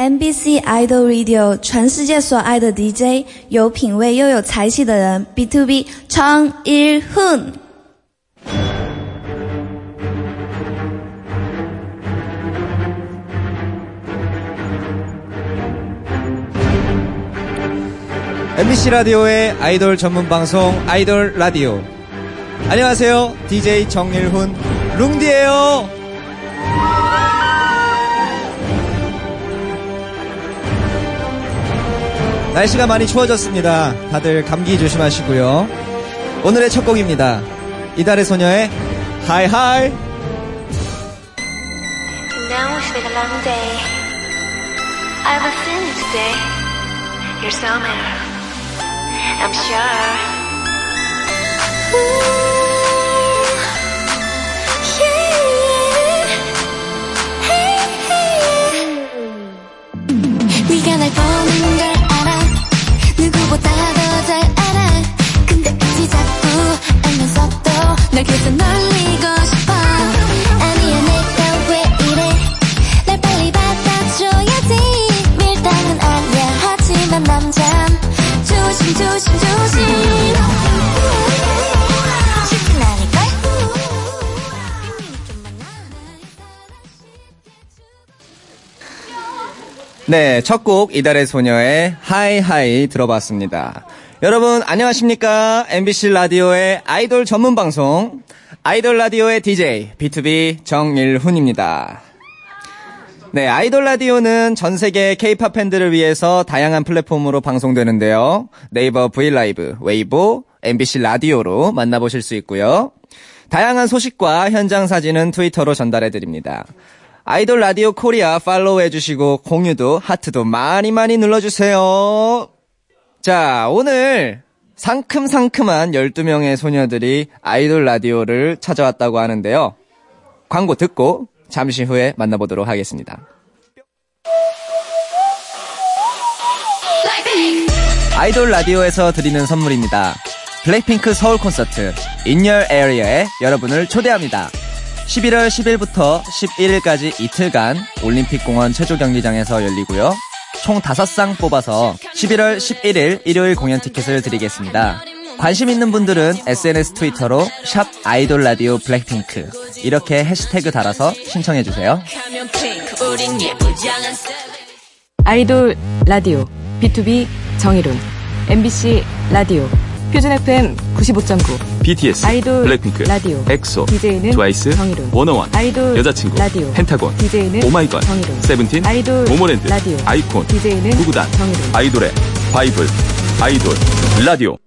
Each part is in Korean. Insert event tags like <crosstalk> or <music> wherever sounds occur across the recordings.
MBC Idol Radio 全世界所爱的 DJ，有品味又有才气的人，B to B 常一훈。 MBC 라디오의 아이돌 전문 방송 아이돌 라디오. 안녕하세요. DJ 정일훈 룽디예요. 날씨가 많이 추워졌습니다. 다들 감기 조심하시고요. 오늘의 첫 곡입니다. 이달의 소녀의 하이 하이. Now it's been a long day. I have a feeling today. You're somewhere. I'm sure. Ooh, 날 보는 걸 누구보다 더 잘 알아. 근데 이제 자꾸 알면서도 날 계속 놀리고 싶어. 아니야 내가 왜 이래? 날 빨리 받아줘야지. 밀당은 아니야 하지만 남잔 조심 조심 조심. 네, 첫 곡 이달의 소녀의 Hi High 들어봤습니다. 여러분 안녕하십니까? MBC 라디오의 아이돌 전문 방송 아이돌 라디오의 DJ BTOB 정일훈입니다. 네, 아이돌 라디오는 전 세계 K-팝 팬들을 위해서 다양한 플랫폼으로 방송되는데요. 네이버 브이라이브, 웨이보, MBC 라디오로 만나보실 수 있고요. 다양한 소식과 현장 사진은 트위터로 전달해 드립니다. 아이돌 라디오 코리아 팔로우 해주시고 공유도 하트도 많이 많이 눌러주세요. 자, 오늘 상큼상큼한 12명의 소녀들이 아이돌 라디오를 찾아왔다고 하는데요. 광고 듣고 잠시 후에 만나보도록 하겠습니다. 아이돌 라디오에서 드리는 선물입니다. 블랙핑크 서울 콘서트 Your Area에 여러분을 초대합니다. 11월 10일부터 11일까지 이틀간 올림픽공원 체조경기장에서 열리고요. 총 5쌍 뽑아서 11월 11일 일요일 공연 티켓을 드리겠습니다. 관심 있는 분들은 SNS 트위터로 샵 아이돌 라디오 블랙핑크 이렇게 해시태그 달아서 신청해 주세요. 아이돌 라디오 B2B 정일훈 MBC 라디오 표준 FM 95.9 BTS, 아이돌 블랙핑크, 라디오 엑소, DJ는 트와이스, 정일훈 워너원, 아이돌 여자친구, 라디오 펜타곤, DJ는 오마이걸, 정일훈 세븐틴, 아이돌 모모랜드, 라디오 아이콘, DJ는 구구단, 정일훈 아이돌의 바이블, 아이돌 라디오.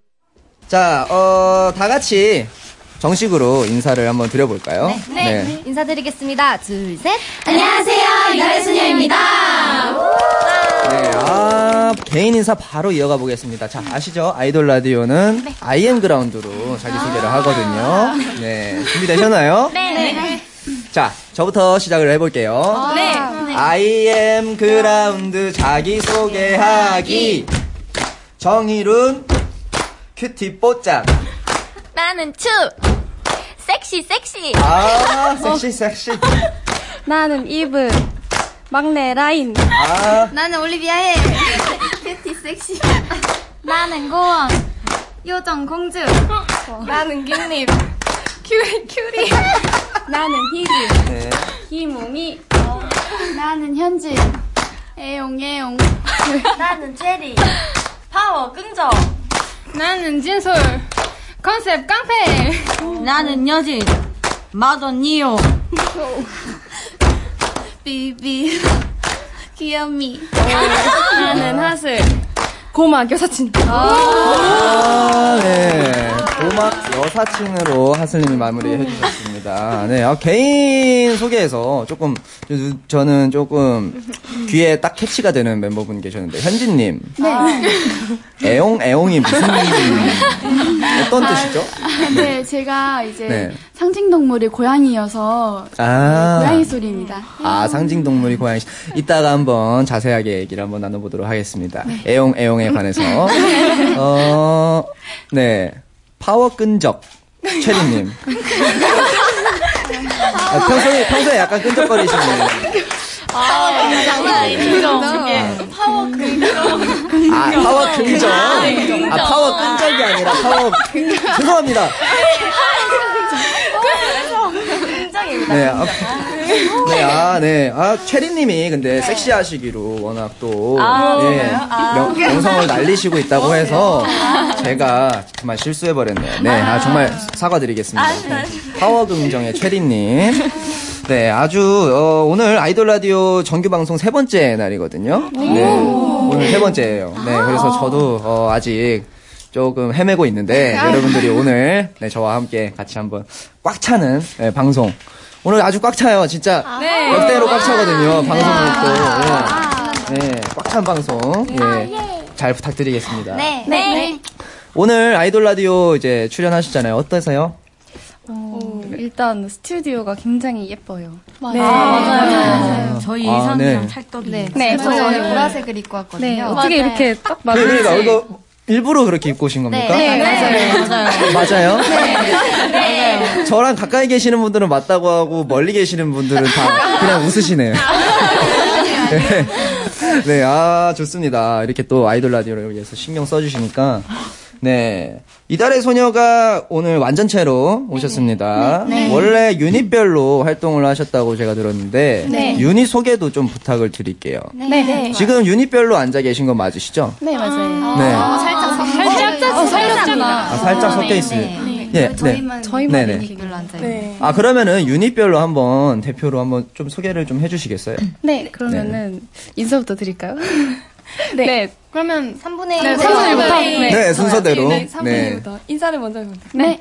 자, 어, 다 같이 정식으로 인사를 한번 드려볼까요? 네, 인사드리겠습니다. 둘, 셋. 안녕하세요. 이달의 소녀입니다. 네, 아, 개인 인사 바로 이어가 보겠습니다. 자, 아시죠? 아이돌 라디오는 I am ground로 자기소개를 하거든요. 네, 준비되셨나요? 네. 자, 저부터 시작을 해볼게요. 네. IM 그라운드 자기소개하기. 정일훈 cutie 뽀짝. 나는 츄. 섹시, 섹시. 아, 섹시, 섹시. <laughs> 나는 이브. 막내 라인. 아, 나는 올리비아의 큐티 섹시. 나는 고원. 요정 공주. 나는 菊립. 큐리, 큐리. 나는 희리. 네. 희몽이. 나는 현진. 애용, 애용. 나는 체리. 파워, 끈적. 나는 진솔. 컨셉 깡패. 나는 여진 마더니요 <laughs> 비비. 귀염미. 나는 하슬. 고막 여사친. 아, 네. 고막 여사친으로 하슬님이 마무리해 주셨습니다. 네, 아, 개인 소개에서 조금, 저- 저는 조금 귀에 딱 캐치가 되는 멤버분 계셨는데, 현진님. 네. 애용, 애용이 무슨, 어떤 뜻이죠? 네, 제가 이제 네. 상징 동물이 고양이여서 아. 고양이 소리입니다. 아, 상징 동물이 고양이. 이따가 한번 자세하게 얘기를 한번 나눠보도록 하겠습니다. 애용, 애용에 관해서. <laughs> 어, 네. 파워 끈적. 체리님. 아, 평소에, 평소에 약간 끈적거리시는. 장난 아니죠. 파워 긍정. 아, 파워 긍정. 아, 파워 끈적이 아니라 파워. 죄송합니다. 네, 아, 네, 아, 네. 아, 최리님이 근데 섹시하시기로 워낙 또, 예, 명, 명성을 날리시고 있다고 해서 제가 그만 실수해버렸네요. 네, 아, 정말 사과드리겠습니다. 네. 파워 긍정의 최리님. 네, 아주, 어, 오늘 아이돌 라디오 정규 방송 세 번째 날이거든요. 네, 오늘 세 번째예요. 네, 그래서 저도, 어, 아직 조금 헤매고 있는데, 여러분들이 오늘, 네, 저와 함께 같이 한번 꽉 차는, 네, 방송. 오늘 아주 꽉 차요, 진짜. 역대로 꽉 차거든요, 방송도 또. 예. 네, 꽉찬 방송. 예. 잘 부탁드리겠습니다. 네. 네. 오늘 아이돌 라디오 이제 출연하셨잖아요. 어떠세요? 어, 일단 스튜디오가 굉장히 예뻐요. 네. 맞아요. 저희 아, 의상이랑 네. 찰떡이. 네. 네, 저희 맞아요. 오늘 보라색을 입고 왔거든요. 네, 어떻게 이렇게 딱 맞을지. 그러니까 이거 일부러 그렇게 입고 오신 겁니까? 네, 맞아요. 맞아요. 맞아요? 네. <laughs> 저랑 가까이 계시는 분들은 맞다고 하고 멀리 계시는 분들은 다 그냥 웃으시네요. <laughs> 네. 네, 아, 좋습니다. 이렇게 또 아이돌 라디오를 위해서 신경 써주시니까. 네. 이달의 소녀가 오늘 완전체로 오셨습니다. 원래 유닛별로 활동을 하셨다고 제가 들었는데, 네. 유닛 소개도 좀 부탁을 드릴게요. 네. 지금 유닛별로 앉아 계신 건 맞으시죠? 네, 맞아요. 네. 살짝 어, 살렸잖아. 아, 살짝 섞여 있어요. 예, 네. 저희만 네네. 유닛별로 앉아요. 네. 아, 그러면은 유닛별로 한번 대표로 한번 좀 소개를 좀 해주시겠어요? 네, 그러면은 인사부터 드릴까요? 네. 그러면 3분의 네, 3분의 1부터. 네. 네, 순서대로. 네, 3분의 네. 1부터. 인사를 먼저 해볼게요. 네.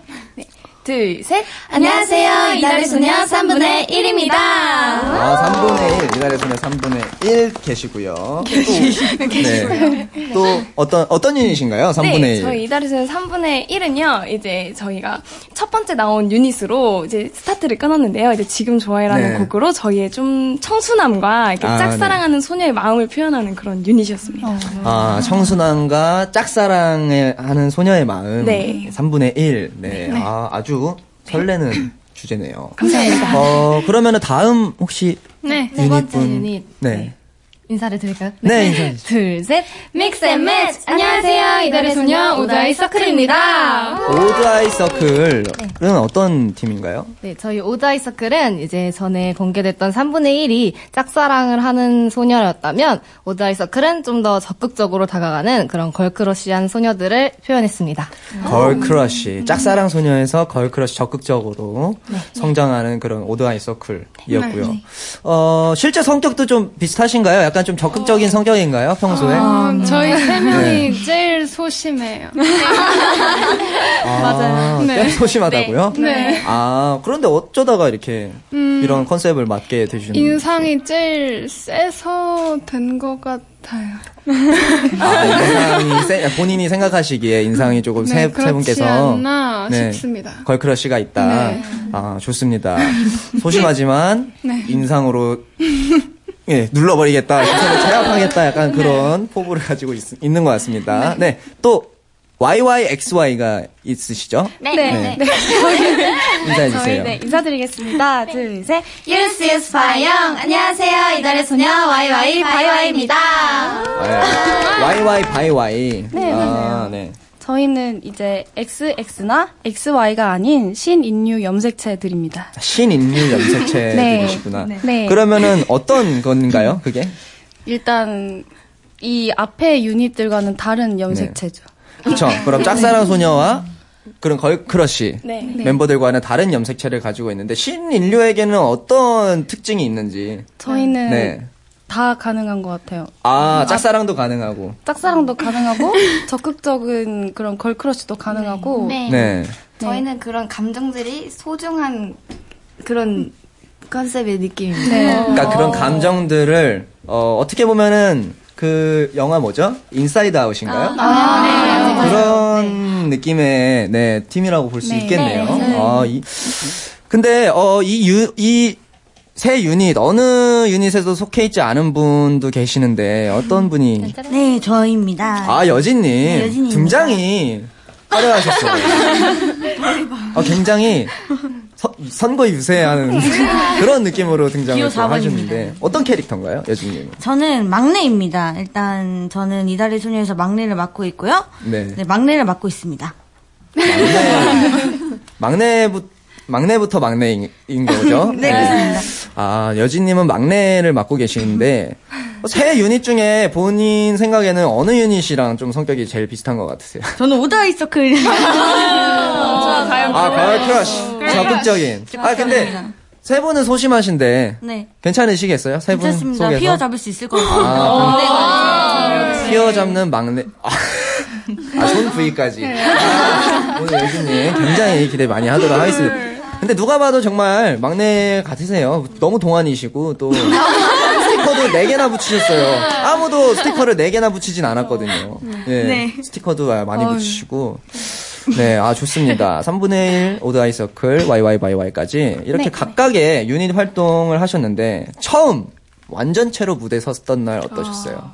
둘, 셋. 안녕하세요. 이달의 소녀 3분의 1입니다. 아, 3분의 1, 이달의 소녀 3분의 1 계시고요. 또, 네. 또, 어떤, 어떤 유닛인가요? 3분의 네, 1. 저희 이달에서는 3분의 1은요, 이제 저희가 첫 번째 나온 유닛으로 이제 스타트를 끊었는데요. 이제 지금 좋아해라는 네. 곡으로 저희의 좀 청순함과 이렇게 아, 짝사랑하는 소녀의 마음을 표현하는 그런 유닛이었습니다. 아, 청순함과 짝사랑을 하는 소녀의 마음. 네. 3분의 1. 네. 아, 아주 설레는 주제네요. 감사합니다. 어, 그러면은 다음 혹시 네. 세 번째 유닛분. 유닛. 네. 인사를 드릴까요? 네, 인사해 주세요. 둘, 셋. Mix and Match! 안녕하세요, 이달의 소녀 오드아이 서클입니다. 오드아이 서클은 어떤 팀인가요? 네, 저희 오드아이 서클은 이제 전에 공개됐던 3분의 1이 짝사랑을 하는 소녀였다면 오드아이 서클은 좀 더 적극적으로 다가가는 그런 걸크러쉬한 소녀들을 표현했습니다. 걸크러쉬. 짝사랑 소녀에서 걸크러쉬 적극적으로 성장하는 그런 오드아이 서클이었고요. 어, 실제 성격도 좀 비슷하신가요? 약간 좀 적극적인 성격인가요? 평소에? 음, 저희 세 명이 네. 제일 소심해요. <laughs> 아, 네. 꽤 소심하다고요? 네. 아, 그런데 어쩌다가 이렇게 이런 컨셉을 맡게 되주셨나요? 인상이 제일 세서 된 것 같아요. 아, 인상이 세- 본인이 생각하시기에 인상이 조금 세, 네, 세 그렇지 분께서 않나 네, 싶습니다. 걸크러쉬가 있다. 네. 아, 좋습니다. 소심하지만 네. 인상으로 <laughs> 예, 눌러버리겠다. 제압하겠다. 약간 그런 포부를 가지고 있, 는것 같습니다. 네. 또 YYXY가 있으시죠? 네. 네. <laughs> 인사해 주세요. 네, 인사드리겠습니다. 둘, 셋. Youth Youth by Young. 안녕하세요. 이달의 소녀 YY 바이와이입니다. 네. YY 바이와이. 네, 아, 네. 저희는 이제 XX나 XY가 아닌 신인류 염색체들입니다. 신인류 <laughs> 염색체들이시구나. 네. 네. 그러면은 어떤 건가요? 그게? 일단 이 앞에 유닛들과는 다른 염색체죠. 그쵸. 그럼 짝사랑 소녀와 그런 걸크러쉬 네. 멤버들과는 다른 염색체를 가지고 있는데 신인류에게는 어떤 특징이 있는지. 저희는 네. 다 가능한 것 같아요. 아, 짝사랑도 가능하고. 짝사랑도 <laughs> 가능하고 적극적인 그런 girl crush도 가능하고 네. 네. 저희는 그런 감정들이 소중한 그런 컨셉의 느낌입니다. 네. 그러니까 그런 감정들을 어, 어떻게 보면은 그 영화 뭐죠? Inside Out인가요? 그런 느낌의 네, 팀이라고 볼수 네. 있겠네요. 네. 아, 이 근데 어, 이 유, 이 세 유닛 어느 유닛에도 속해 있지 않은 분도 계시는데 어떤 분이 네, 저입니다. 아 여진님 여진입니다. 등장이 화려하셨어요. 어, 굉장히 서- 선거 유세하는 그런 느낌으로 등장을 기호 또 4번입니다. 하셨는데 어떤 캐릭터인가요, 여진님? 저는 막내입니다. 일단 저는 이달의 소녀에서 막내를 맡고 있고요. 네. 네, 막내를 맡고 있습니다. 막내부 막내부터 막내인 인 거죠? <laughs> 네, 그렇습니다. 아, 여진님은 막내를 맡고 계시는데, <laughs> 세 유닛 중에 본인 생각에는 어느 유닛이랑 좀 성격이 제일 비슷한 것 같으세요? 저는 Odd Eye Circle. <laughs> 아, girl crush. 적극적인. 아, 근데, 세 분은 소심하신데, 네. 괜찮으시겠어요? 세 분 괜찮습니다. 속에서? 휘어잡을 수 있을 것 같아요. 아, 휘어 잡는 막내. 아, 아, 손 부위까지. 아, 오늘 여진님 굉장히 기대 많이 하도록 하겠습니다. 근데 누가 봐도 정말 막내 같으세요. 너무 동안이시고 또 스티커도 4개나 붙이셨어요. 아무도 스티커를 4개나 붙이진 않았거든요. 예, 네. 스티커도 많이 붙이시고. 네, 아, 좋습니다. 3분의 1 오드 아이서클 YYYY까지 이렇게 네. 각각의 유닛 활동을 하셨는데 처음 완전체로 무대 섰던 날 어떠셨어요?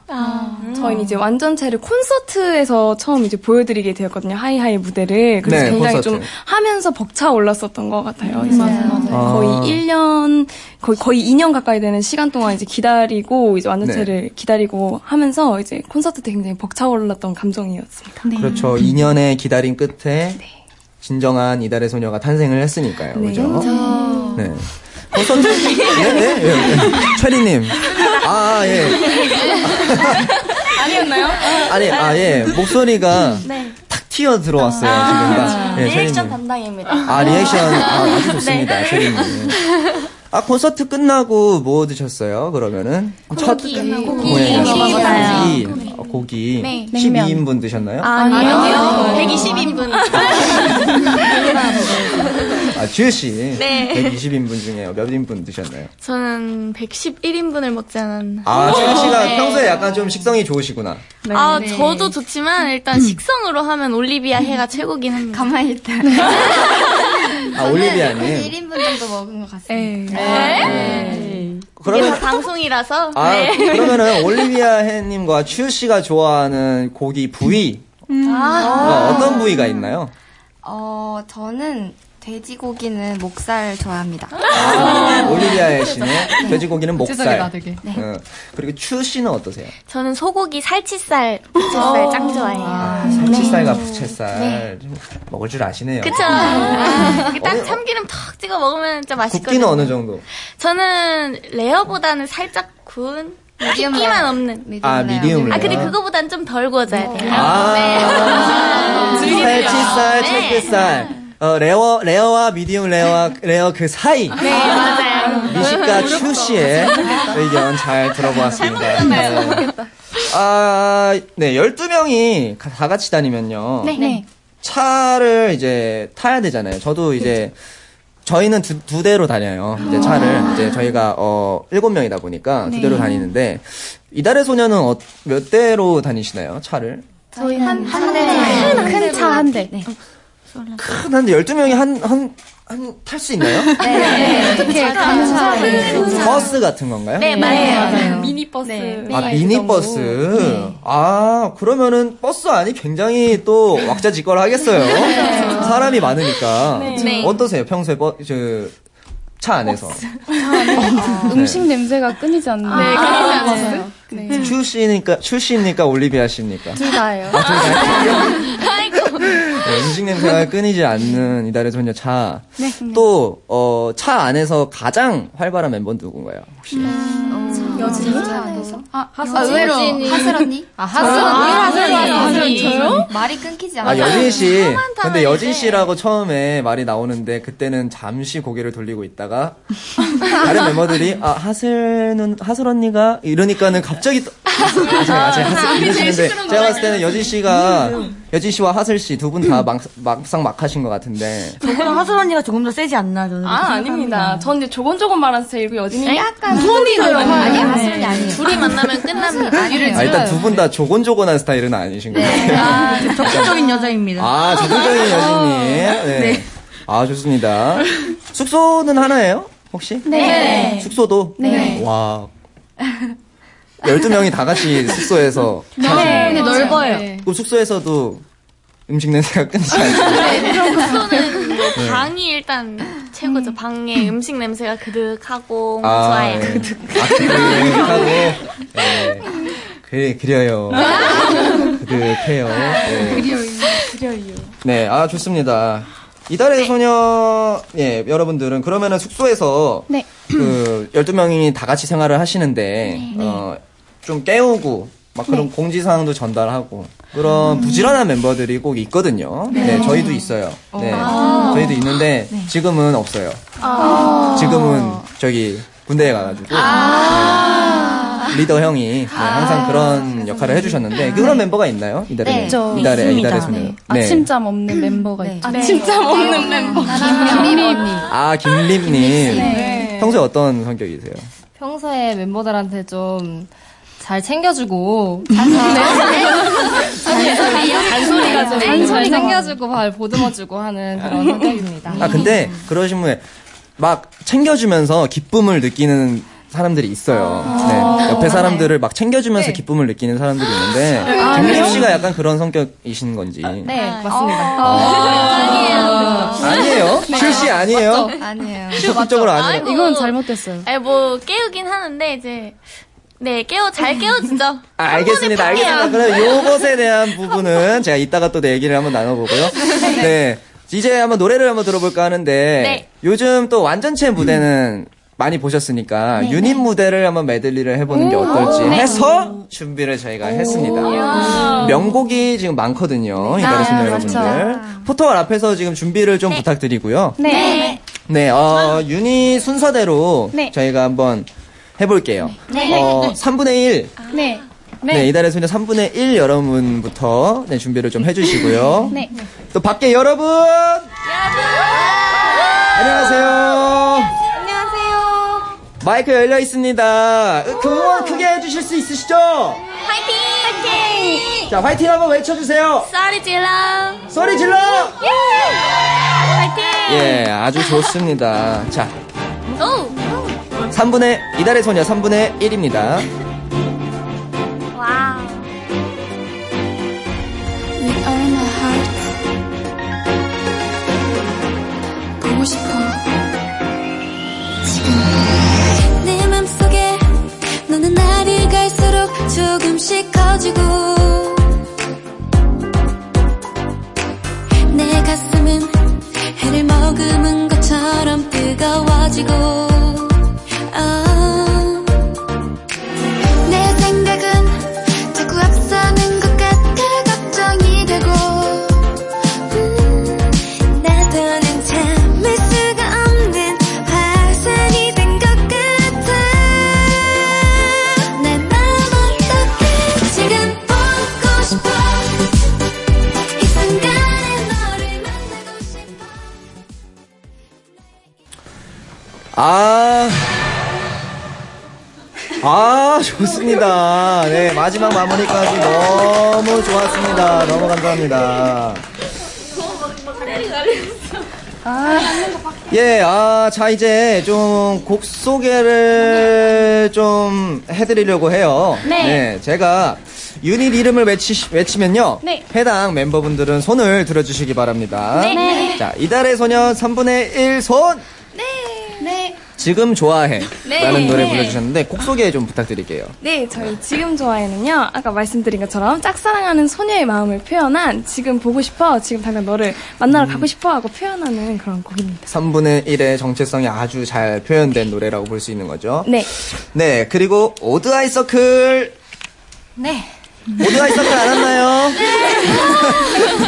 저희는 이제 완전체를 콘서트에서 처음 이제 보여드리게 되었거든요. 하이하이 무대를. 그래서 네, 굉장히 콘서트. 좀 하면서 벅차 올랐었던 것 같아요. 그래서 아. 거의 1년, 거의, 거의 2년 가까이 되는 시간 동안 이제 기다리고, 이제 완전체를 네. 기다리고 하면서 이제 콘서트 때 굉장히 벅차 올랐던 감정이었습니다. 그렇죠. 2년의 기다림 끝에 진정한 이달의 소녀가 탄생을 했으니까요. 그죠? 네. 콘서트, 네, 네, 예, 예. 최리님. 아, 예. 아니었나요? 아니, 아, 예. 목소리가 네. 탁 튀어 들어왔어요, 지금. 다. 예, 리액션 최리님. 담당입니다. 아, 리액션. 아, 아주 좋습니다, 최리님. 아, 콘서트 끝나고 뭐 드셨어요, 그러면은? 첫 공연이었어요. 고기. 어, 고기. 네. 12인분 드셨나요? 아니요. 120인분. <laughs> 아, 주유 씨. 네. 120인분 중에 몇 인분 드셨나요? 저는 111인분을 먹지 않았나. 아, 주유 씨가 네. 평소에 약간 좀 식성이 좋으시구나. 아, 저도 좋지만 일단 식성으로 하면 올리비아 해가 최고긴 합니다. 가만히 있다. <laughs> 아, 올리비아님. 1인분 정도 먹은 것 같습니다. 이게 그러면, 다 방송이라서. 아, 네. 그러면은 <laughs> 올리비아 해님과 추유 씨가 좋아하는 고기 부위. 아. 어, 어떤 부위가 있나요? 어, 저는 돼지고기는 목살 좋아합니다. 아, 올리비아 씨는 돼지고기는 목살. 되게. 어, 그리고 추 씨는 어떠세요? 저는 소고기 살치살, 부채살 짱 좋아해요. 살치살과 부채살 좀 먹을 줄 아시네요. 그쵸? 이게 딱 참기름 턱 찍어 먹으면 진짜 맛있거든요. 굽기는 어느 정도? 저는 레어보다는 살짝 구운 핏기만 레어. 없는. 아, Medium rare. 아, 근데 그거보단 좀 덜 구워져야 돼요. 아, 네. 살치살, 네. 채끝살. 어, rare, rare와 medium rare와 rare 그 사이. 네, 맞아요. 미식가 츄 씨의 의견 잘 들어보았습니다. 네. 아, 네, 12명이 다 같이 다니면요. 네. 차를 이제 타야 되잖아요. 저도 이제 저희는 두, 두 대로 다녀요. 이제 차를 이제 저희가 어 일곱 명이다 보니까 두 대로 다니는데 이달의 소녀는 어, 몇 대로 다니시나요? 차를? 저희 한, 한 대. 큰 차 한 대. 큰 한 대 12명이 한 한 한 탈 수 있나요? 네. 어떻게 버스 같은 건가요? 네, 맞아요. 미니버스. 아, 미니버스. 아, 그러면은 버스 안이 굉장히 또 왁자지껄 하겠어요. 사람이 많으니까. 네. 어떠세요? 평소에 버, 저, 차 안에서. 음식 냄새가 끊이지 않는. 네, 끊이지 않았어요. 네. 추 씨입니까? 올리비아 씨입니까? 둘 다예요. 아, 둘 다. 아이고. 네, 음식 냄새가 끊이지 않는 이달의 소녀 차. 네. 또, 어, 차 안에서 가장 활발한 멤버는 누군가요? 혹시? 여진이? 안에서? 아, 하슬- 의외로 여진이. 하슬 언니? 아, 하슬 아, 언니. 하슬 언니. 하슬 언니. 저요? 말이 끊기지 않아요. 아, 여진 씨. 근데 여진. 씨라고 처음에 말이 나오는데 그때는 잠시 고개를 돌리고 있다가 다른 멤버들이 아, 하슬은 하슬 언니가 이러니까는 갑자기 또 <laughs> 아직 아직 하슬 이러시는데 제가 봤을 때는 여진 씨가 여진 씨와 하슬 씨 두 분 다 막상 막 하신 것 같은데. 저보다 하슬 언니가 조금 더 세지 않나, 저는. 아, 아닙니다. 전 이제 조곤조곤 말한 스타일이고, 여진이 약간 소리가 아니, 아니에요. 하슬 언니 아니에요. 둘이 만나면 끝납니다. 아, 일단 두 분 다 조곤조곤한 스타일은 아니신 것 같아요. 아, <laughs> 적극적인 여자입니다. 아, 적극적인 여진님. 네. 아, 좋습니다. 숙소는 하나예요? 혹시? 네. 숙소도? 네. 와. 12명이 다 같이 숙소에서. 사시는 근데 넓어요. 네. 그럼 숙소에서도 음식 냄새가 끊이지 않아요. 네, 숙소는 뭐 네. 방이 일단 최고죠. 방에 음식 냄새가 그득하고 아, 좋아요. 예. 아, 그득하고, 예. 그래, 그려요. 그득해요. 예. 그려요. 그려요. 네, 아, 좋습니다. 이달의 소녀, 예, 여러분들은 그러면은 숙소에서 네. 그 12명이 다 같이 생활을 하시는데, 어, 좀 깨우고, 막 그런 네. 공지사항도 전달하고, 그런 부지런한 멤버들이 꼭 있거든요. 네, 네. 저희도 있어요. 네, 아. 저희도 있는데, 지금은 없어요. 아. 지금은 저기 군대에 가가지고, 네, 리더 형이 네, 항상 그런 역할을 해주셨는데, 그런 멤버가 있나요? 이달의, 네, 있습니다. 이달의 소녀. 네. 아침잠 없는 멤버가 있죠. 아침잠 없는 멤버. 김립 언니. 아, 김립님. 네. 평소에 어떤 성격이세요? 평소에 멤버들한테 좀 잘 챙겨주고? 잔소리가 좀 챙겨주고 발 보듬어주고 하는 그런 성격입니다. 아, 근데 그러신 분에 막 챙겨주면서 기쁨을 느끼는 사람들이 있어요. 네. 옆에 사람들을 막 챙겨주면서 기쁨을 느끼는 사람들이 있는데, 아, 김립 그래요? 씨가 약간 그런 성격이신 건지. 네, 맞습니다. 아니에요? 슈씨 아니에요? 아니에요. 적극적으로 아니에요. 이건 잘못됐어요. 아니 뭐 깨우긴 하는데 이제 네 깨워 잘 깨워주죠. 아, <laughs> 알겠습니다. 알겠습니다. 그럼 요것에 대한 부분은 제가 이따가 또 얘기를 한번 나눠보고요. <laughs> 네. 이제 한번 노래를 한번 들어볼까 하는데, 네. 요즘 또 완전체 무대는 많이 보셨으니까, 네, 유닛 무대를 한번 메들리를 해보는 게 어떨지 네. 해서 준비를 저희가 했습니다. 명곡이 지금 많거든요. 소녀 아, 여러분들. 그렇죠. 포토월 앞에서 지금 준비를 좀 부탁드리고요. 네. 네, 어, 유닛 순서대로 네. 저희가 한번 해볼게요. 네. 어, 3분의 1. 네. 네. 이달의 소녀 3분의 1 여러분부터 네, 준비를 좀 해주시고요. <laughs> 네. 또 밖에 여러분! 안녕하세요. 안녕하세요. 마이크 열려 있습니다. 응원 크게 해주실 수 있으시죠? 파이팅! 파이팅! 자, 화이팅 한번 외쳐주세요. 소리 질러! 소리 질러! 파이팅! 예, 아주 좋습니다. 자, 오! 3분의, 이달의 소녀 3분의 1입니다. 마지막 마무리까지 너무 좋았습니다. 너무 감사합니다. 예, 아, 자, 이제 좀 곡 소개를 좀 해드리려고 해요. 네. 제가 유닛 이름을 외치, 외치면요. 네. 해당 멤버분들은 손을 들어주시기 바랍니다. 네. 자, 이달의 소년 3분의 1 손! 네. 지금 좋아해. 네. 라는 노래 네. 불러주셨는데, 곡 소개 좀 부탁드릴게요. 네, 저희 지금 좋아해는요. 아까 말씀드린 것처럼 짝사랑하는 소녀의 마음을 표현한 지금 보고 싶어, 지금 당장 너를 만나러 가고 싶어 하고 표현하는 그런 곡입니다. 3분의 1의 정체성이 아주 잘 표현된 노래라고 볼 수 있는 거죠. 네. 네, 그리고 Odd Eye Circle. 네. Odd Eye Circle 안 왔나요?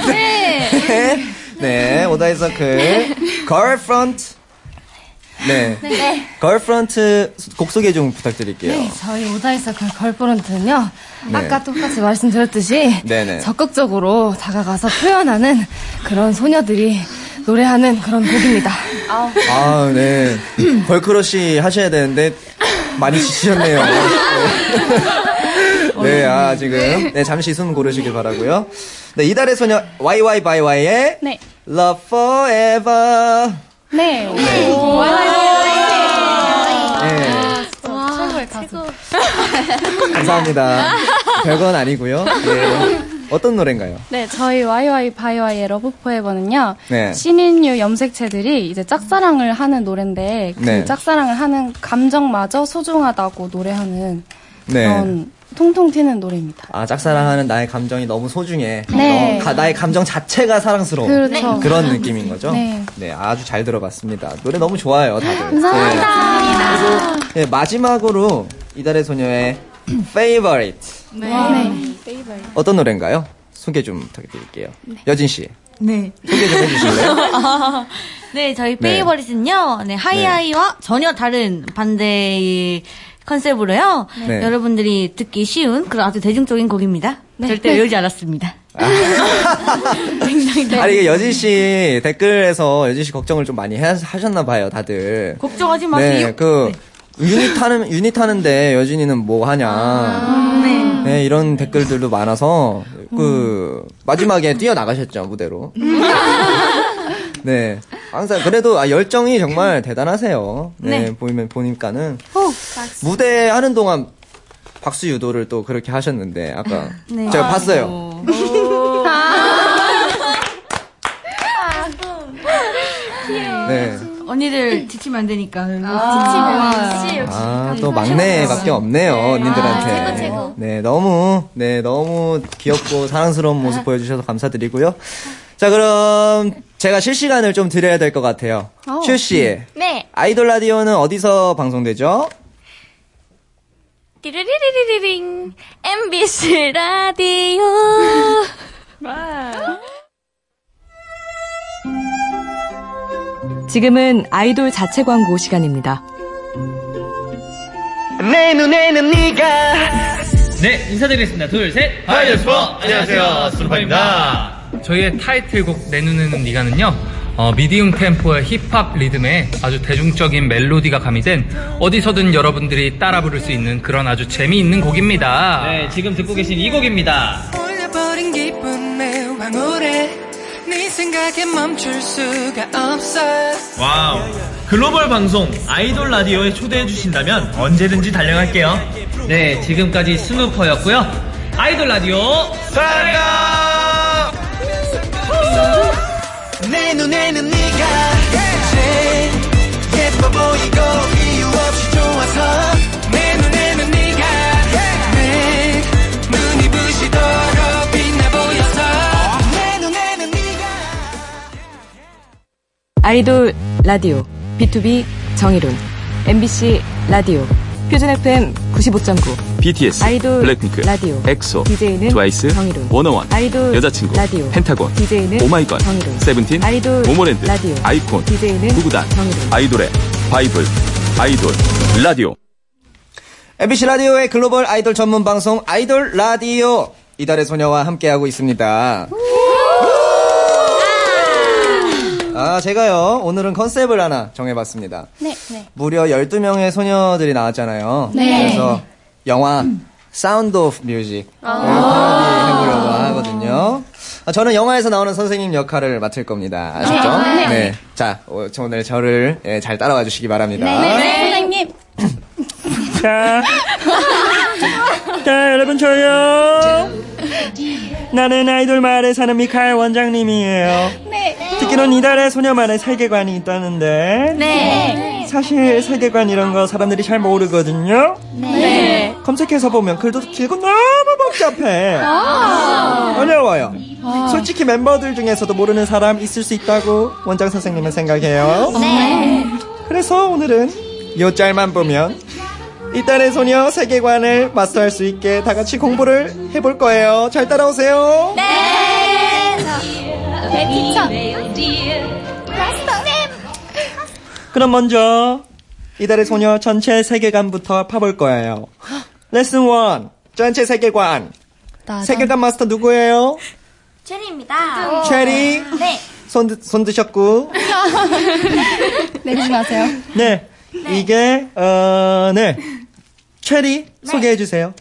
네. <laughs> 네. 네, Odd Eye Circle. Girl Front. 네. 네. Girl Front 곡 소개 좀 부탁드릴게요. 네, 저희 Odd Eye Circle Girl Front는요. 네. 아까 똑같이 말씀드렸듯이 네네. 적극적으로 다가가서 표현하는 그런 소녀들이 노래하는 그런 곡입니다. 아, 네. girl crush 하셔야 되는데 많이 지치셨네요. 네. <laughs> 네, 아, 지금. 네, 잠시 숨 고르시길 바라고요 네, 이달의 소녀, yyxy의 네. Love Forever. 네. 네. 최고의 가수. <laughs> 감사합니다. 별건 아니고요 네. 어떤 노래인가요? 네, 저희 YY 바이와이의 러브 포에버는요. 네. 신인류 염색체들이 이제 짝사랑을 하는 노래인데 그 네. 짝사랑을 하는 감정마저 소중하다고 노래하는 네. 그런 통통 튀는 노래입니다. 아, 짝사랑하는 나의 감정이 너무 소중해. 네. 너- 가- 나의 감정 자체가 사랑스러워. 그렇죠. 그런 느낌인 거죠? 네. 아주 잘 들어봤습니다. 노래 너무 좋아요, 다들. 감사합니다. 네. 네, 마지막으로 이달의 소녀의 favorite. 네. 어떤 노래인가요? 소개 좀 부탁드릴게요. 여진 씨. 네. 소개 좀 해주실래요? <laughs> 네, 저희 네. 페이버릿은요, 네, 하이하이와 전혀 다른 반대의 컨셉으로요. 네. 여러분들이 듣기 쉬운 그런 아주 대중적인 곡입니다. 절대 네. 외우지 않았습니다. <laughs> 아니, 이게 여진 씨 댓글에서 여진 씨 걱정을 좀 많이 하, 하셨나 봐요, 다들. 걱정하지 마세요. 네, 그, 유닛 하는, 유닛 하는데 여진이는 뭐 하냐. 네. 네, 이런 댓글들도 많아서, 그, 마지막에 뛰어 나가셨죠, 무대로. <laughs> 네. 항상, 그래도, 아, 열정이 정말 대단하세요. 네, 네. 보이면, 보니까는. 무대 하는 동안 박수 유도를 또 그렇게 하셨는데, 아까. 네. 제가 봤어요. 네. 언니들 지치면 안 되니까. 아, 또 막내밖에 없네요, 언니들한테. 최고, 최고. 네, 너무, 네, 너무 귀엽고 사랑스러운 모습 보여주셔서 감사드리고요. 자, 그럼 제가 실시간을 좀 드려야 될 것 같아요. 어. 슈씨, 네. 아이돌 라디오는 어디서 방송되죠? 띠르리리리링 MBC 라디오. <laughs> 지금은 아이돌 자체 광고 시간입니다. 내 눈에는 네가 네, 인사드리겠습니다. 둘, 셋. 하이데스포! 안녕하세요, 수루파입니다. 저희의 타이틀곡 내 눈에는 네가는요. 어, medium 템포의 힙합 리듬에 아주 대중적인 멜로디가 가미된 어디서든 여러분들이 따라 부를 수 있는 그런 아주 재미있는 곡입니다. 네, 지금 듣고 계신 이 곡입니다. 올려버린 기쁨의 황홀에 네 생각에 멈출 수가 없어 wow. 글로벌 방송 아이돌 라디오에 초대해 주신다면 언제든지 달려갈게요. 네, 지금까지 스누퍼였고요. 아이돌 라디오 사랑합 내 눈에는 네가 제일 예뻐 보이고 이유 없이 좋아서 내 눈에는 네가 내 눈이 부시도록 빛나 보여서 내 눈에는 네가 아이돌 라디오 B2B 정의론 MBC 라디오 표준 FM 95.9 BTS, 아이돌 블랙핑크, 라디오. 엑소, DJ는 트와이스, 정일훈 워너원, 아이돌 여자친구, 라디오. 펜타곤, DJ는 오마이걸, 정일훈 세븐틴, 아이돌 모모랜드, 라디오. 아이콘, DJ는 구구단, 정일훈 아이돌의 바이블, 아이돌 라디오. MBC 라디오의 글로벌 아이돌 전문 방송 아이돌 라디오. 이달의 소녀와 함께하고 있습니다. 아, 제가요, 오늘은 컨셉을 하나 정해봤습니다. 네, 네. 무려 12명의 소녀들이 나왔잖아요. 네. 그래서 영화 Sound of Music 아. 해보려고 하거든요. 아, 저는 영화에서 나오는 선생님 역할을 맡을 겁니다. 아시죠? 네. 네. 자, 어, 저 오늘 저를 예, 잘 따라와 주시기 바랍니다. 네, 선생님. 자, 자 여러분 저요. 나는 아이돌 마을에 사는 미카엘 원장님이에요. 네. 듣기론 이달의 소녀만의 세계관이 있다는데. 네. 사실 세계관 이런 거 사람들이 잘 모르거든요. 네. 검색해서 보면 글도 길고 너무 복잡해. 아. 어려워요. 아. 솔직히 멤버들 중에서도 모르는 사람 있을 수 있다고 원장 선생님은 생각해요. 네. 그래서 오늘은 요 짤만 보면 이달의 소녀 세계관을 마스터할 수 있게 다 같이 공부를 해볼 거예요. 잘 따라오세요. 네. 그럼 먼저 이달의 소녀 전체 세계관부터 파볼 거예요. 레슨 1 전체 세계관. 세계관 마스터 누구예요? 체리입니다. 체리. 네. 손, 드- 손 드셨고. 내리지 마세요. 네. 이게, 어, 네. 체리 소개해 주세요.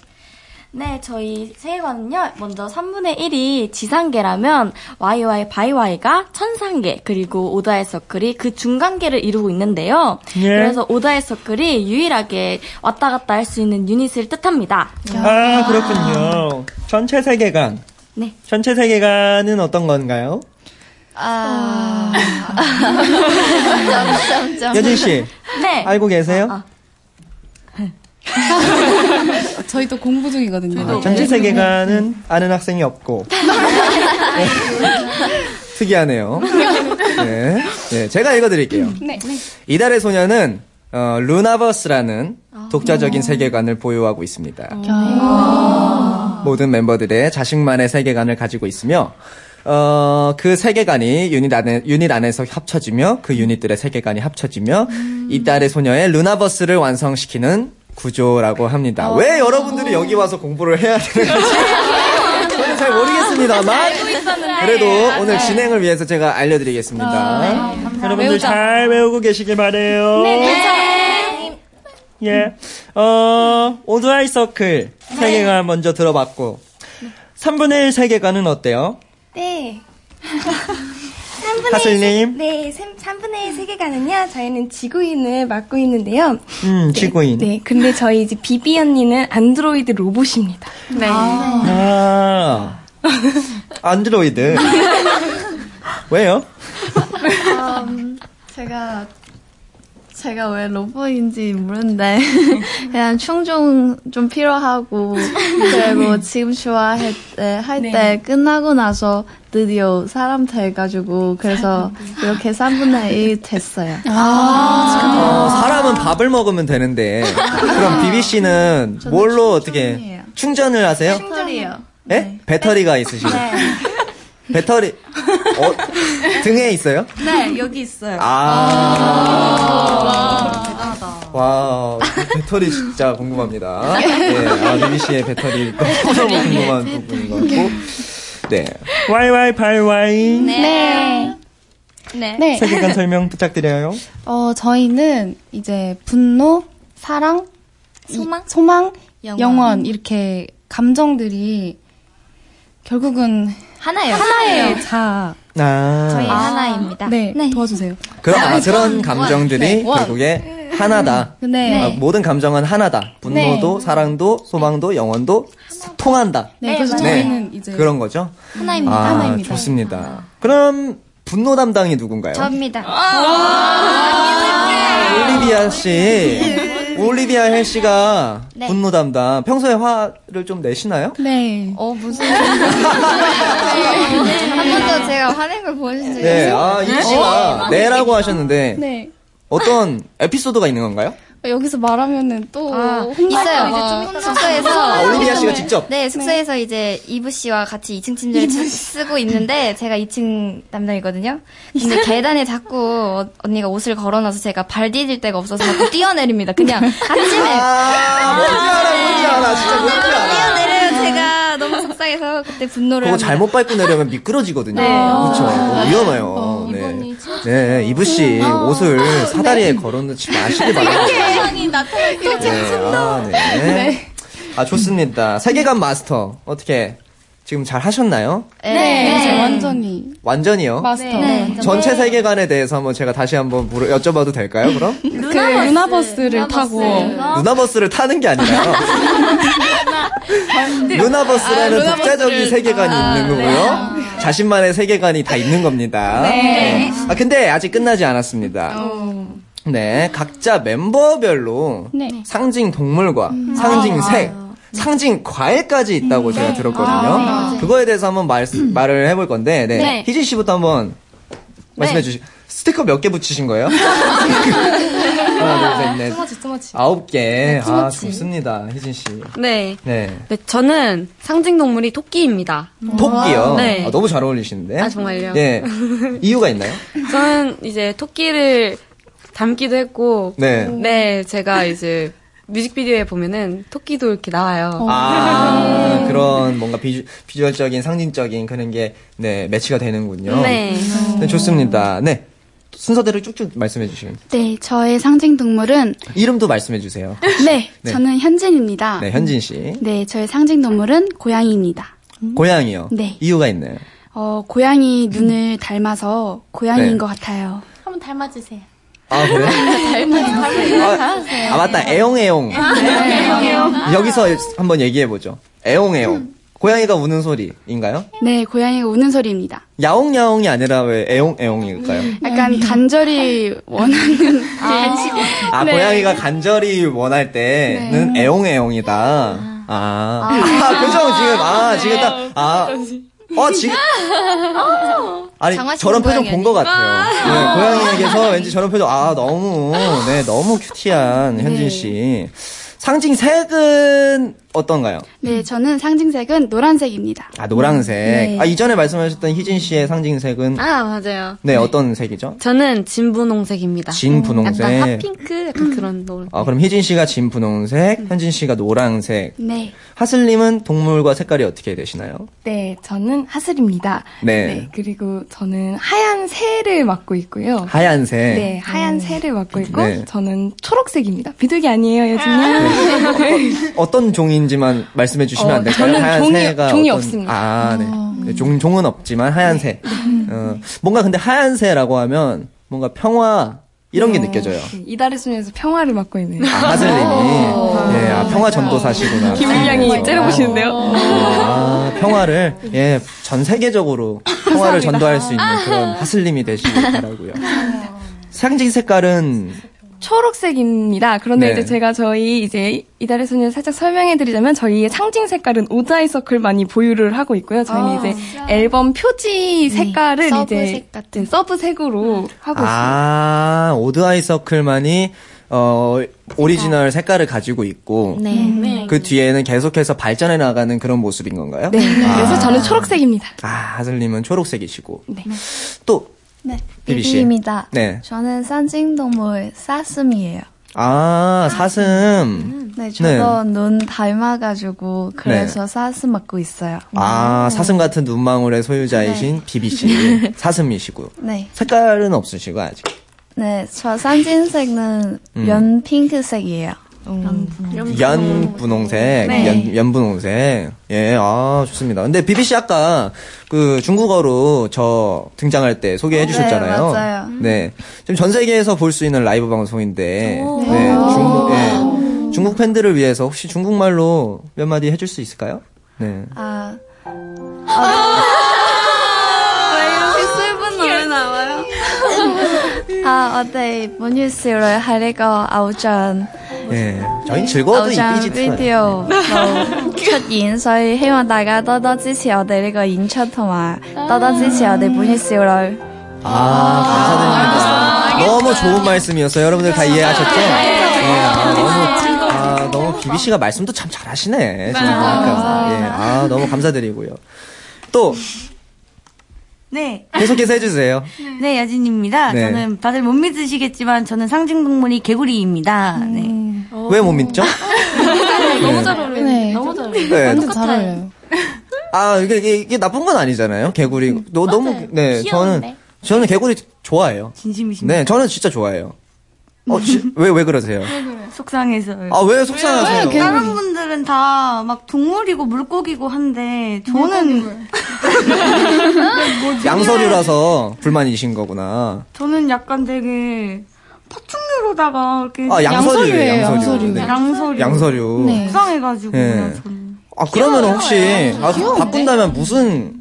네, 저희 세계관은요, 먼저 3분의 1이 지상계라면, YY 바이와이가 천상계, 그리고 오다의 서클이 그 중간계를 이루고 있는데요. 예. 그래서 오다의 서클이 유일하게 왔다 갔다 할 수 있는 유닛을 뜻합니다. 아, 그렇군요. 전체 세계관. 네. 전체 세계관은 어떤 건가요? 아. <laughs> 점점점. 여진 씨. 네. 알고 계세요? <laughs> 저희도 공부 중이거든요. 아, 전체 세계관은 아는 학생이 없고. <laughs> 네. 특이하네요. 네. 네, 제가 읽어드릴게요. 네. 이달의 소녀는 어, 루나버스라는 독자적인 세계관을 보유하고 있습니다. 모든 멤버들의 자신만의 세계관을 가지고 있으며 어, 그 세계관이 유닛 안에, 유닛 안에서 합쳐지며 그 유닛들의 세계관이 합쳐지며 이달의 소녀의 루나버스를 완성시키는 구조라고 합니다. 왜 여러분들이 여기 와서 공부를 해야 되는지 <laughs> 저는 잘 모르겠습니다만 그래도 오늘 진행을 위해서 제가 알려드리겠습니다. 여러분들 잘 외우고 계시길 바래요. 네. 예. 어, 오드아이 서클 세계관 먼저 들어봤고 3분의 1 세계관은 어때요? 네. <laughs> 하슬님? 네, 3분의 1 세계관은요, 저희는 지구인을 맡고 있는데요. 음, 지구인. 네, 근데 저희 이제 비비 언니는 안드로이드 로봇입니다. 네. 아, <laughs> 안드로이드. 왜요? 음, 제가 제가 왜 로봇인지 모르는데 <laughs> 그냥 충전 좀 필요하고 그리고 <laughs> 지금 좋아할 때 할때 끝나고 나서 드디어 사람 돼가지고 그래서 이렇게 3분의 1 됐어요. 어, 사람은 밥을 먹으면 되는데 그럼 비비 씨는 뭘로 어떻게 충전을 하세요? 충전이에요. 예? 배터리가 있으시고 배터리 어, 등에 있어요? 네, 여기 있어요. 아. 와, 배터리 진짜 궁금합니다. 네, 아, 비비 씨의 배터리 너무너무 <laughs> 궁금한 부분인 것 같고. 네. YY 발와이. 네. 네. 네. 세계관 설명 부탁드려요. <laughs> 어, 저희는 이제 분노, 사랑, 소망, 소망 영원. 영원. 이렇게 감정들이 결국은 하나예요. 하나의 자. 아. 저희 하나입니다. 네, 도와주세요. 그런, 아, 그런 감정들이 네, 원. 결국에 하나다. 네. 아, 모든 감정은 하나다. 분노도, 사랑도, 소망도, 영원도 통한다. 네, 그래서 저희는 이제 그런 거죠? 하나입니다. 아, 하나입니다. 좋습니다. 그럼 분노 담당이 누군가요? 저입니다. 올리비아 씨. 올리비아 혜 씨가 네. 분노 담당. 평소에 화를 좀 내시나요? 네. 어 무슨 한 번도 제가 화낸 걸 보여준 적이 네. 없어요. 아, 이브 씨가 네라고 하셨는데 네. 어떤 에피소드가 있는 건가요? 여기서 말하면은 또 아, 있어요. 좀 숙소에서 아, 올리비아 씨가 직접? 네 숙소에서 이제 이브 씨와 같이 2층 침대를 치- 쓰고 있는데 제가 2층 담당이거든요. 근데 계단에 자꾸 어- 언니가 옷을 걸어놔서 제가 발 디딜 데가 없어서 자꾸 뛰어내립니다. 그냥 <laughs> 아침에 아, 뭔지 알아, 뭔지 알아. 진짜 뭔지 알아. 뛰어내려요. 제가 너무 속상해서 그때 분노를 그거 합니다. 잘못 밟고 내려면 미끄러지거든요. 네. 그렇죠. 어, 위험해요. 네. 네, 이브 씨 옷을 사다리에 걸어놓지 마시길 바랍니다. 세상이 나타날 때 네, 아, 네. 아, 좋습니다. 세계관 마스터 어떻게 지금 잘 하셨나요? 네, 네. 완전히 완전히요? 마스터. 네. 전체 세계관에 대해서 한번 제가 다시 한번 물어, 여쭤봐도 될까요, 그럼? 그 루나버스 를 타고 루나버스를 타는 게 아니라요. <laughs> 루나버스라는 아, 독자적인 루나버스를- 세계관이 아, 있는 거고요. 자신만의 세계관이 다 있는 겁니다. <laughs> 네. 아, 근데 아직 끝나지 않았습니다. 네, 각자 멤버별로 네. 상징 동물과 상징 색, 상징 과일까지 있다고 제가 들었거든요. 아, 그거에 대해서 한번 말, 말을 해볼 건데, 네. 네. 희진 씨부터 한번 말씀해 주시. 스티커 몇 개 붙이신 거예요? <laughs> 하나, 둘, 셋, 넷. 토마치 토마치. 아홉 개. 아, 좋습니다. 희진 씨. 네. 네. 네, 저는 상징 동물이 토끼입니다. 토끼요? 네. 아, 너무 잘 어울리시는데? 아, 정말요? 네. 이유가 있나요? 저는 이제 토끼를 닮기도 했고, 네. 네, 제가 이제 뮤직비디오에 보면은 토끼도 이렇게 나와요. 아, 그런 뭔가 비주, 비주얼적인, 상징적인 그런 게, 네, 매치가 되는군요. 네. 네, 좋습니다. 네. 순서대로 쭉쭉 말씀해 주시면. 네, 저의 상징 동물은 이름도 말씀해 주세요. 네, <laughs> 네. 저는 현진입니다. 네, 현진 씨. 네, 저의 상징 동물은 고양이입니다. 고양이요. 네. 이유가 있나요? 어, 고양이 눈을 닮아서 고양이인 네. 것 같아요. 한번 닮아주세요. 아, 그래? <laughs> 아, 아, 맞다. 애용애용. 네. 여기서 한번 얘기해 보죠. 애용애용. 고양이가 우는 소리인가요? 네, 고양이가 우는 소리입니다. 야옹야옹이 아니라 왜 애옹애옹일까요? 약간 간절히 원하는 아, 네. 고양이가 간절히 원할 때는 애옹애옹이다. 아, 아, 그죠? 지금, 아, 지금 딱, 아, 어, 지금, 아니, 장화신 저런 표정 본 것 같아요. 네, 고양이에게서 왠지 저런 표정, 아, 너무, 네, 너무 cutie한 현진 씨. 상징 색은 어떤가요? 네, 저는 상징색은 노란색입니다. 아, 노란색. 네. 아, 이전에 말씀하셨던 희진 씨의 상징색은, 아, 맞아요. 네, 어떤 색이죠? 저는 진분홍색입니다. 진분홍색. 약간 핫핑크? 약간 그런 노 아, 그럼 희진 씨가 진 분홍색, 현진 씨가 노란색. 네. 하슬 님은 동물과 색깔이 어떻게 되시나요? 네, 저는 하슬입니다. 네. 그리고 저는 하얀 새를 맡고 있고요. 하얀색. 네, 하얀 새를 맡고 있고 네. 저는 초록색입니다. 비둘기 아니에요, 여진님? 네. <laughs> 어떤 종 인지만 말씀해 주시면 어, 안 될까요? 저는 하얀 종이- 새가 종이 어떤- 없습니다. 아, 네. 네, 종 종은 없지만 하얀 새. 어, 뭔가 근데 하얀 새라고 하면 뭔가 평화 이런 게 네, 느껴져요. 그 이달의 소녀에서 평화를 맡고 있는. 아, 하슬님이 예, 아, 평화 전도사시구나. 김일량이 째려보시는데요. 아, 평화를 예, 전 세계적으로 평화를 전도할 수 있는 그런 하슬님이 되시길 바라고요. 상징 색깔은 초록색입니다. 그런데 네. 이제 제가 저희 이제 이달의 소녀를 살짝 설명해 드리자면 저희의 상징 색깔은 ODD EYE CIRCLE만이 보유를 하고 있고요. 저희는 아, 이제 앨범 표지 색깔을 sub 이제 색 같은. 네, sub 색으로 하고 있습니다. 아, ODD EYE CIRCLE만이 어 오리지널 색깔을 가지고 있고 네. 네. 그 뒤에는 계속해서 발전해 나가는 그런 모습인 건가요? 네. 아. 그래서 저는 초록색입니다. 아, 하슬님은 초록색이시고. 네. 또 네, 비비 씨. 비비입니다. 네. 저는 상징동물 사슴이에요. 아, 사슴. 네, 저도 눈 닮아가지고 그래서 네. 사슴 맡고 있어요. 아, 사슴 같은 눈망울의 소유자이신 비비 씨. <laughs> 사슴이시고. 네. 색깔은 없으시고 아직. 네, 저 산진색은 음. 연 핑크색이에요. 연 분홍색, 네. 연, 연 분홍색. 예, 아, 좋습니다. 근데 비비 씨 아까 그 중국어로 저 등장할 때 소개해 주셨잖아요. 네, 맞아요. 네. 지금 전 세계에서 볼 수 있는 라이브 방송인데, 오. 네, 중국, 예, 중국 팬들을 위해서 혹시 중국말로 몇 마디 해줄 수 있을까요? 네. 아, 아, 아, 我哋本月少女喺呢個偶像 예. 저희 즐거워도 偶 이 像 삐지 틀어요. video 度出演，所以希望大家多多支持我哋呢個演出，同埋多多支持我哋本月少女。 아, 감사드립니다. 너무 좋은 말씀이었어요. 여러분들 다 이해하셨죠? 네, 아, 너무, 아, 너무 비비 씨가 말씀도 참 잘하시네. 지금 보니까. 예, 아, 너무 감사드리고요. 또, 네. 계속해서 해주세요. 네, 여진입니다. 네. 저는 다들 못 믿으시겠지만 저는 상징 동물이 개구리입니다. 네. 왜 못 믿죠? 너무 잘 어울려요. 네. 너무 잘 네. 어울려요. 완전 잘 어울려요. 아, 이게, 이게, 이게 나쁜 건 아니잖아요. 개구리. 너, 너무, 네, 저는, 귀여운데? 저는 개구리 좋아해요. 진심이십니까? 네, 저는 진짜 좋아해요. 어, 지- 왜, 왜 그러세요? 속상해서요. 아, 왜 속상하세요? 다른 분들은 다 막 동물이고 물고기고 한데 저는 <laughs> 양서류라서 불만이신 거구나. 저는 약간 되게 파충류로다가 이렇게 아, 양서류예요, 양서류. 네. 양서류. 양서류. 네. 속상해가지고 예. 그냥 저는. 아, 그러면 혹시, 아? 바꾼다면 무슨,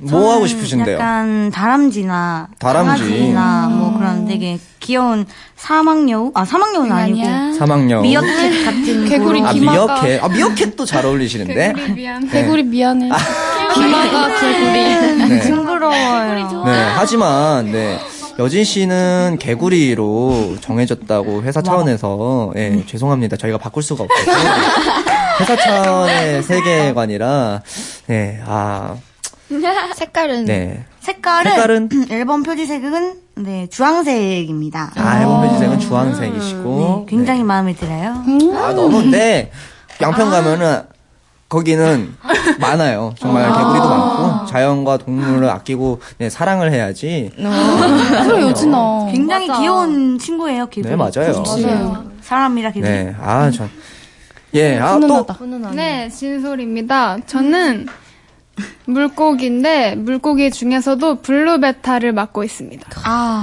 뭐 하고 싶으신데요? 약간 다람쥐나 다람쥐. 강아지나 뭐 그런 되게 귀여운 사막여우 아 사막여우는 아니고 사막여우. 미어캣 같은 <laughs> 개구리 아, 기마가. 미어캣. 아, 미어캣도 잘 어울리시는데? 미안. 네. 개구리 미안해. 기마가 개구리. 네. 징그러워요. 네, 하지만, 네. 여진 씨는 개구리로 정해졌다고 회사 차원에서, 예, 죄송합니다. 저희가 바꿀 수가 없어서. 회사 차원의 <laughs> 세계관이라, 네, 아, <laughs> 색깔은 네. 색깔은, 색깔은? <clears throat> 앨범 표지색은 네 주황색입니다. 아, 앨범 표지색은 주황색이시고. 네, 굉장히 마음에 들어요. 아, 너무, 근데, 양평 가면은, 거기는 많아요. 정말 개구리도 많고, 자연과 동물을 아끼고, 네, 사랑을 해야지. 그래, 요즘아. 굉장히 귀여운 친구예요, 개구리. 네, 맞아요. 맞아요. 사람이라 개구리. 네, 아, 전. 예, 아, 또. 네, 진솔입니다. 저는 물고기인데 물고기 중에서도 blue betta를 맡고 있습니다. 아,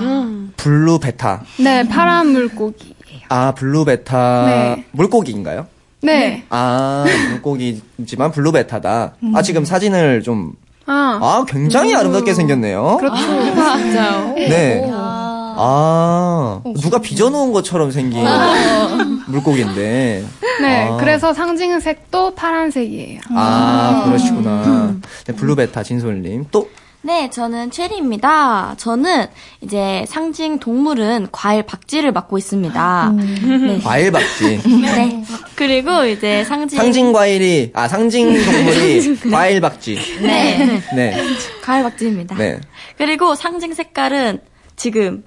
blue betta. 네, 파란 물고기. 아, blue betta. 네. 물고기인가요? 네. 아, 물고기지만 blue betta다. 아, 지금 사진을 좀, 아. 아, 굉장히 아름답게 생겼네요. 그렇죠. 진짜요. 네. 아, 누가 빚어놓은 것처럼 생긴 물고기인데. 네. 아. 그래서 상징색도 파란색이에요. 아, 그러시구나. 네, blue betta 진솔님. 또, 네, 저는 체리입니다. 저는 이제 상징 동물은 과일 박쥐를 맡고 있습니다. 네. 과일 박쥐. <laughs> 네. 그리고 이제 상징 상징 과일이, 아, 상징 <laughs> 동물이 과일 박쥐. 네. 네. 과일 박쥐입니다. 네. 그리고 상징 색깔은 지금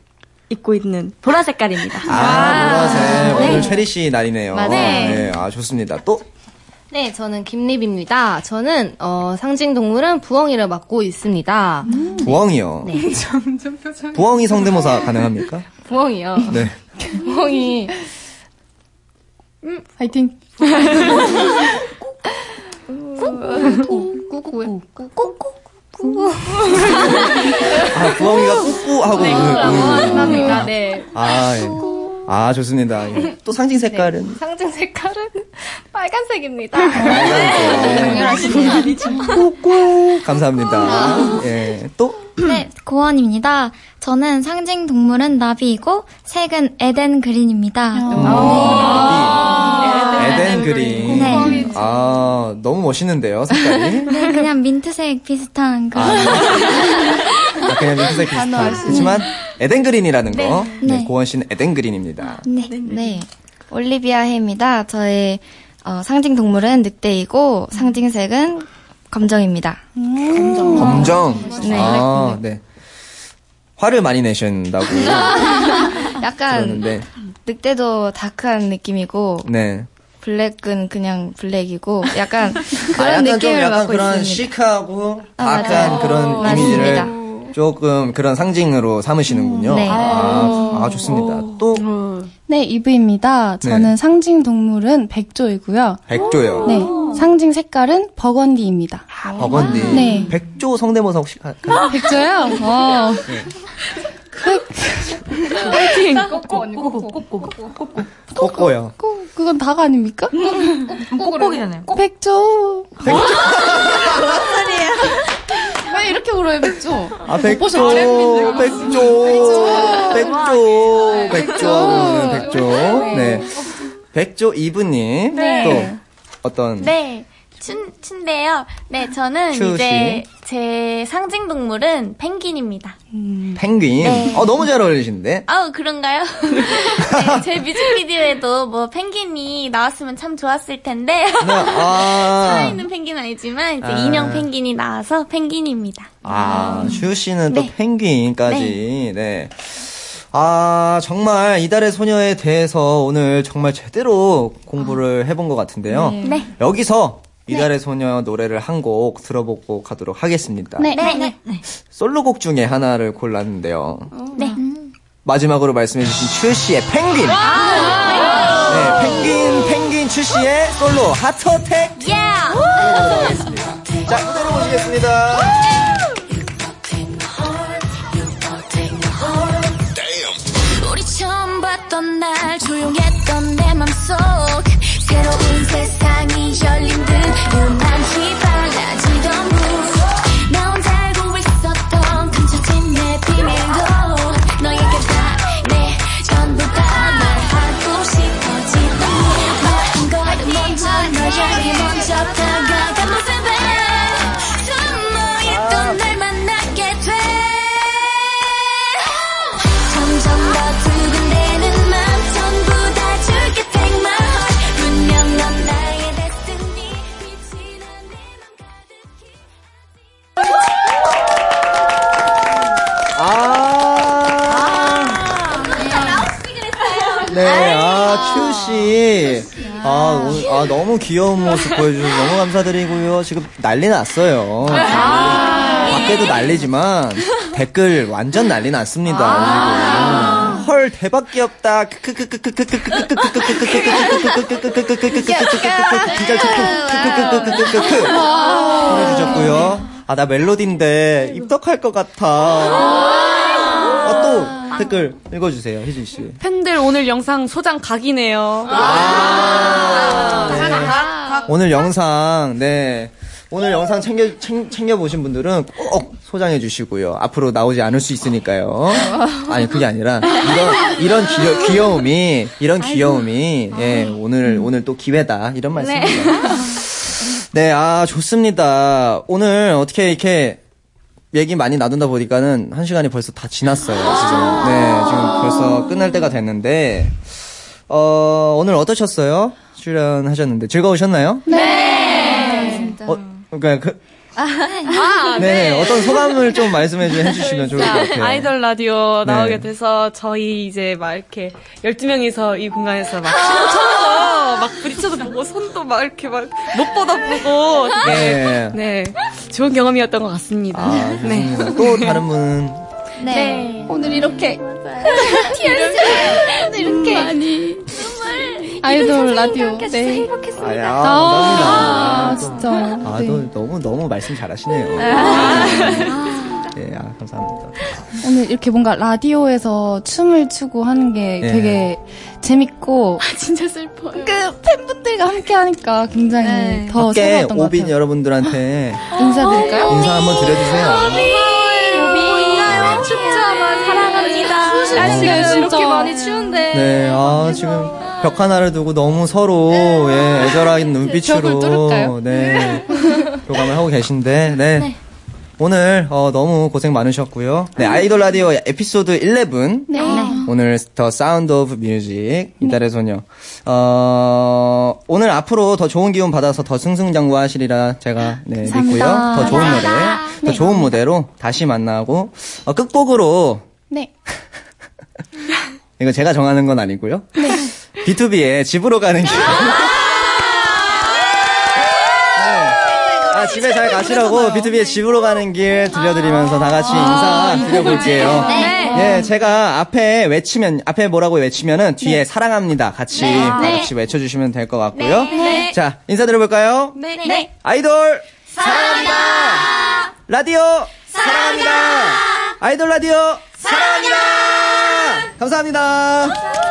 입고 있는 보라 색깔입니다. 아, 보라색. 네. 오늘 체리 씨 날이네요. 맞아요. 네. 아, 좋습니다. 또, 네, 저는 김립입니다. 저는 어, 상징 동물은 부엉이를 맡고 있습니다. 부엉이요. 네. 점점 표정이. 부엉이 성대모사 가능합니까? 부엉이요. 네. 부엉이. 음, 파이팅. <laughs> 아, 부엉이가 꾸꾸 하고. 네, 그, 음. 감사합니다. 네. 아, 예. 아, 좋습니다. 예. 또 상징 색깔은? 상징 색깔은 <laughs> 빨간색입니다. 꾸꾸. 감사합니다. 예. 또? 네, 고원입니다. 저는 상징 동물은 나비이고 색은 에덴 그린입니다. 아, 에덴 그린. 네. 아, 너무 멋있는데요, 색깔이. 네, <laughs> 그냥 민트색 비슷한 그런. 아, 그냥 민트색 비슷한. 그렇지만, 에덴 그린이라는 거. 네, 네. 고원 씨는 에덴 그린입니다. 네, 네. 올리비아 해입니다. 저의 어, 상징 동물은 늑대이고 상징색은 검정입니다. 검정. 네. 아, 네. 화를 많이 내신다고 <laughs> 약간 들었는데. 늑대도 다크한 느낌이고 네. 블랙은 그냥 블랙이고 약간 <laughs> 아, 그런 약간 좀 느낌을 약간 맡고 그런 있습니다. 시크하고 아, 약간 맞아요. 그런 맞습니다. 이미지를 조금 그런 상징으로 삼으시는군요. 네. 아, 아, 좋습니다. 또 네, 이브입니다. 저는 네. 상징 동물은 백조이고요. 백조요. 네, 상징 색깔은 버건디입니다. 버건디. 네. 백조 성대모사 혹시 가- 가- 백조요? 어. 파이팅! 꼬꼬요. 꼬, 그건 다가 아닙니까? 꼭꼭이잖아요. 백조. 왜 이렇게 울어요, 백조? 아, 백조? 백조, 백조, 백조, 백조. 네. 백조 이브님. 네. 또 어떤 네. 춘, 춘데요. 네, 저는 추 이제 제 상징 동물은 펭귄입니다. 펭귄. 네. 어, 너무 잘 어울리시는데? 아우, 그런가요? <laughs> 네, 제 뮤직비디오에도 뭐 펭귄이 나왔으면 참 좋았을 텐데. 아. <laughs> 살아있는 펭귄은 아니지만 이제 아. 인형 펭귄이 나와서 펭귄입니다. 아, 슈 씨는 또 네. 펭귄까지. 네. 아, 정말 이달의 소녀에 대해서 오늘 정말 제대로 공부를 해본 것 같은데요. 네. 여기서 이달의 소녀 노래를 한 곡 들어보고 가도록 하겠습니다. 네, 네, 네. 솔로곡 중에 하나를 골랐는데요. 네. 마지막으로 말씀해주신 추 씨의 펭귄. 네, 펭귄, 펭귄 추 씨의 솔로 하트어택. 예! 하겠습니다. 자, 무대로 모시겠습니다. 우리 처음 봤던 날 조용했던 내 맘속 새로운 세상이 열린 너무 귀여운 모습 보여주셔서 너무 감사드리고요. 지금 난리 났어요. 밖에도 난리지만 댓글 완전 난리 났습니다. 지금. 헐, 대박 귀엽다. 보내주셨고요. 아, 나 멜로디인데 입덕할 것 같아. 아, 아, 또 댓글 읽어주세요, 혜진 씨. 팬들 오늘 영상 소장 각이네요. 오늘 영상, 네. 오늘 영상 챙겨, 챙, 챙겨 보신 분들은 꼭 소장해 주시고요. 앞으로 나오지 않을 수 있으니까요. 아니, 그게 아니라, 이런, 이런 귀여, 귀여움이, 이런 귀여움이, 예, 오늘, 오늘 또 기회다. 이런 말씀입니다. 네, 아, 좋습니다. 오늘 어떻게 이렇게 얘기 많이 나눈다 보니까는 한 시간이 벌써 다 지났어요, 지금. 네, 지금 벌써 끝날 때가 됐는데, 어, 오늘 어떠셨어요? 출연하셨는데. 즐거우셨나요? 네. 진짜. 어, 그러니까 그, 아, 네, 어떤 소감을 좀 말씀해 주- 해주시면 좋을 것 같아요. 아이돌 라디오 나오게 네. 돼서 저희 이제 막 이렇게 12명이서 이 공간에서 막 춤춰서 막 부딪혀서 보고 손도 막 이렇게 막 못 보다 보고 네. 네. 좋은 경험이었던 것 같습니다. 아, 네. 또 다른 분. 네. 오늘 이렇게 <laughs> 오늘 이렇게 많이 아이돌 라디오 네. 아, 야, 아, 감사합니다. 진짜. 아, 네. 또 너무, 너무 말씀 잘하시네요. 네, 아, 감사합니다. 오늘 이렇게 뭔가 라디오에서 춤을 추고 하는 게 네. 되게 재밌고 진짜 슬퍼요. 그 팬분들과 함께 하니까 굉장히 네. 더 새로웠던 것 오빈 같아요. 여러분들한테 <laughs> 인사드릴까요? 인사 한번 드려주세요. 오빈 춥지만 사랑합니다. 날씨가 진짜. 이렇게 많이 추운데. 네, 아, 지금 벽 하나를 두고 너무 서로, 예, 애절한 눈빛으로, 벽을 뚫을까요? 네, 교감을 하고 계신데, 네. 오늘, 어, 너무 고생 많으셨고요. 네, 아이돌 라디오 에피소드 11. 네. 오늘 The Sound of Music 이달의 소녀. 어 오늘 앞으로 더 좋은 기운 받아서 더 승승장구하시리라 제가 네 믿고요. 더 좋은 노래 더 좋은 무대로 다시 만나고 어, 끝곡으로. 네. <laughs> 이거 제가 정하는 건 아니고요 B2B의 집으로 가는 길 아, 집에 잘 가시라고 B2B의 집으로 가는 길 들려드리면서 다 같이 인사 드려볼게요. 네. 예, 제가 앞에 외치면, 앞에 뭐라고 외치면은 뒤에 사랑합니다. 같이, 네. 다 네. 같이 외쳐주시면 될 것 같고요. 네. 자, 인사드려볼까요? 네. 네. 아이돌! 사랑합니다. 라디오! 사랑합니다! 아이돌 라디오! 사랑합니다! 감사합니다.